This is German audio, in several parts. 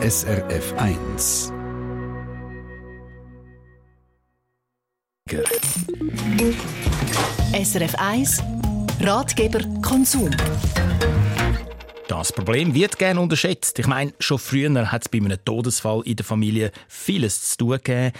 SRF 1. SRF 1 Ratgeber Konsum. Das Problem wird gerne unterschätzt. Ich meine, schon früher hat es bei einem Todesfall in der Familie vieles zu tun gegeben.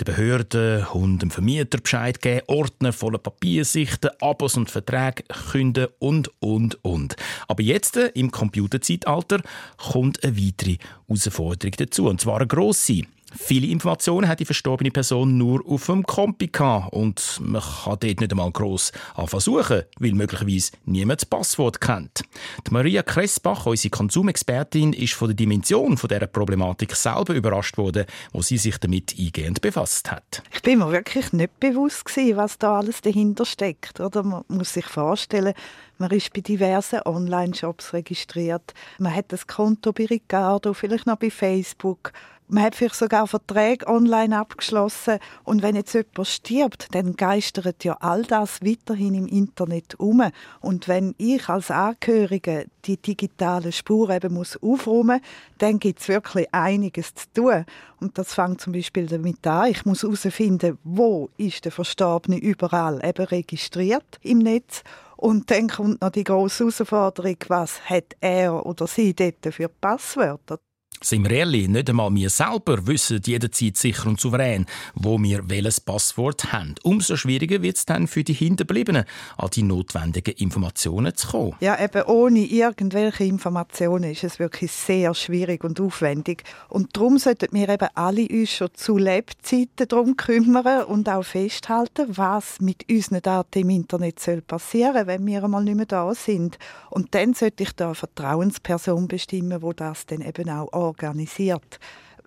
Den Behörden und dem Vermieter Bescheid geben, Ordner voller Papiersichten, Abos und Verträge künden und, und, und. Aber jetzt, äh, im Computerzeitalter, kommt eine weitere Herausforderung dazu. Und zwar eine grosse. Viele Informationen hat die verstorbene Person nur auf dem Kompi gehabt und man kann dort nicht einmal gross versuchen, weil möglicherweise niemand das Passwort kennt. Die Maria Kressbach, unsere Konsumexpertin, ist von der Dimension von dieser Problematik selber überrascht worden, wo sie sich damit eingehend befasst hat. Ich bin mir wirklich nicht bewusst gewesen, was da alles dahinter steckt. Oder man muss sich vorstellen, man ist bei diversen Online-Shops registriert. Man hat das Konto bei Ricardo, vielleicht noch bei Facebook man hat vielleicht sogar Verträge online abgeschlossen und wenn jetzt jemand stirbt, dann geistert ja all das weiterhin im Internet um. Und wenn ich als Angehörige die digitalen Spuren eben muss aufräumen, dann gibt es wirklich einiges zu tun. Und das fängt zum Beispiel damit an, ich muss herausfinden, wo ist der Verstorbene überall eben registriert im Netz und dann kommt noch die große Herausforderung, was hat er oder sie dort für Passwörter? Sind wir ehrlich, nicht einmal wir selber wissen jederzeit sicher und souverän, wo wir welches Passwort haben. Umso schwieriger wird es dann für die Hinterbliebenen, an die notwendigen Informationen zu kommen. Ja, eben ohne irgendwelche Informationen ist es wirklich sehr schwierig und aufwendig. Und darum sollten wir eben alle uns schon zu Lebzeiten darum kümmern und auch festhalten, was mit unseren Daten im Internet soll passieren, wenn wir einmal nicht mehr da sind. Und dann sollte ich da eine Vertrauensperson bestimmen, wo das dann eben auch organisiert.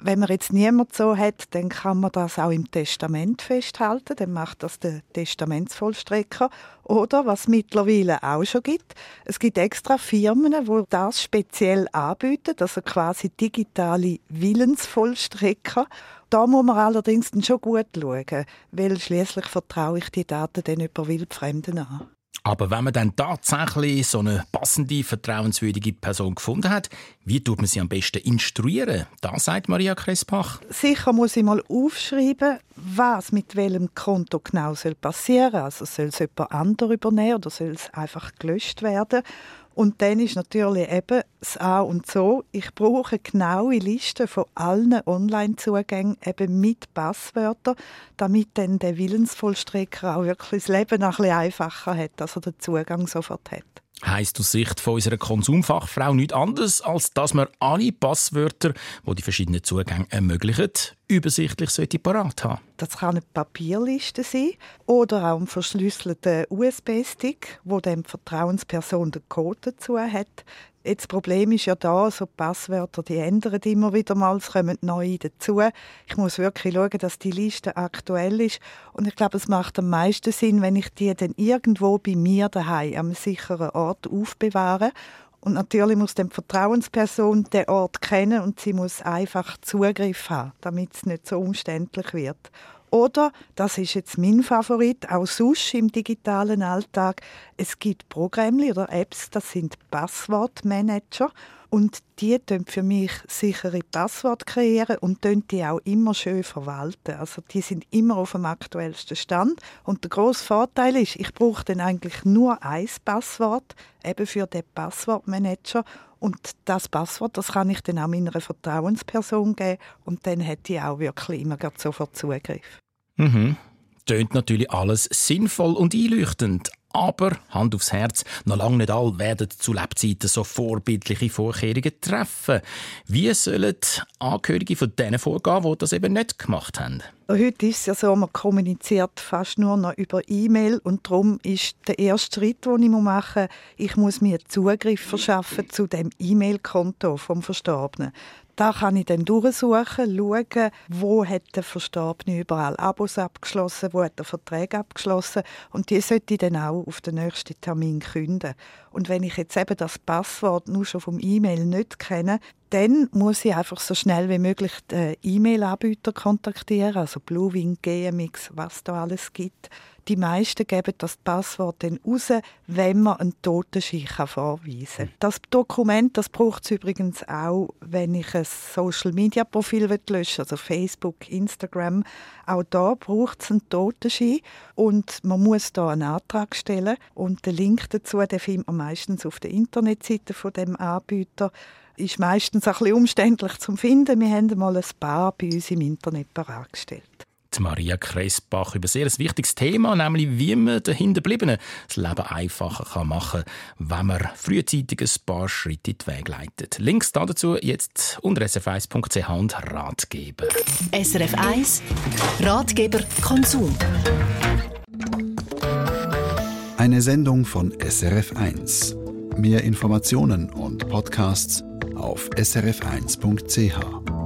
Wenn man jetzt niemand so hat, dann kann man das auch im Testament festhalten. Dann macht das der Testamentsvollstrecker. Oder was mittlerweile auch schon gibt, es gibt extra Firmen, die das speziell anbieten, also quasi digitale Willensvollstrecker. Da muss man allerdings schon gut schauen, weil schließlich vertraue ich die Daten dann über Wildfremden an. Aber wenn man dann tatsächlich so eine passende, vertrauenswürdige Person gefunden hat, wie tut man sie am besten instruieren? Da sagt Maria Krespach. Sicher muss ich mal aufschreiben, was mit welchem Konto genau soll passieren. Also soll es jemand anderes übernehmen oder soll es einfach gelöscht werden? Und dann ist natürlich eben das A und so, ich brauche genaue Listen von allen Online-Zugängen eben mit Passwörtern, damit dann der Willensvollstrecker auch wirklich das Leben ein bisschen einfacher hat, dass er den Zugang sofort hat heisst aus Sicht von unserer Konsumfachfrau nicht anders, als dass man alle Passwörter, die die verschiedenen Zugänge ermöglichen, übersichtlich sollte parat haben. Das kann eine Papierliste sein oder auch ein verschlüsselter USB-Stick, wo dem Vertrauensperson den Code dazu hat. Jetzt, das Problem ist ja da, so Passwörter, die ändern immer wieder mal, es kommen neue dazu. Ich muss wirklich schauen, dass die Liste aktuell ist. Und ich glaube, es macht am meisten Sinn, wenn ich die dann irgendwo bei mir daheim am sicheren Ort aufbewahre. Und natürlich muss die Vertrauensperson den Ort kennen und sie muss einfach Zugriff haben, damit es nicht so umständlich wird. Oder, das ist jetzt mein Favorit, auch sonst im digitalen Alltag, es gibt Programme oder Apps, das sind Passwortmanager und die können für mich sichere Passwort kreieren und die auch immer schön verwalten. Also die sind immer auf dem aktuellsten Stand. Und der grosse Vorteil ist, ich brauche dann eigentlich nur ein Passwort, eben für den Passwortmanager. Und das Passwort, das kann ich dann auch meiner Vertrauensperson geben und dann hat die auch wirklich immer sofort Zugriff. Mhm. Tönt natürlich alles sinnvoll und einleuchtend. Aber, Hand aufs Herz, noch lange nicht alle werden zu Lebzeiten so vorbildliche Vorkehrungen treffen. Wie sollen Angehörige von denen vorgehen, die das eben nicht gemacht haben? Heute ist es ja so, man kommuniziert fast nur noch über E-Mail und darum ist der erste Schritt, den ich machen muss, ich muss mir Zugriff verschaffen zu dem E-Mail-Konto vom Verstorbenen. Da kann ich dann durchsuchen, schauen, wo hat der Verstorbene überall Abos abgeschlossen, wo hat er Verträge abgeschlossen und die sollte ich dann auch auf den nächsten Termin künden. Und wenn ich jetzt eben das Passwort nur schon vom E-Mail nicht kenne, dann muss ich einfach so schnell wie möglich den E-Mail-Anbieter kontaktieren, also Bluewing, GMX, was da alles gibt. Die meisten geben das Passwort dann raus, wenn man einen Totenschein vorweisen kann. Das Dokument das braucht es übrigens auch, wenn ich ein Social-Media-Profil löschen also Facebook, Instagram. Auch da braucht es einen Totenschein und man muss da einen Antrag stellen und den Link dazu den findet man meistens auf der Internetseite von dem Anbieter ist meistens ein bisschen umständlich zu finden. Wir haben mal ein paar bei uns im Internet bereitgestellt. Maria Kressbach über ein sehr wichtiges Thema, nämlich wie man den Hinterbliebenen das Leben einfacher machen kann, wenn man frühzeitig ein paar Schritte in den Weg leitet. Links dazu jetzt unter sf1.ch und Ratgeber. SRF 1 Ratgeber Konsum. Eine Sendung von SRF 1. Mehr Informationen und Podcasts auf srf1.ch.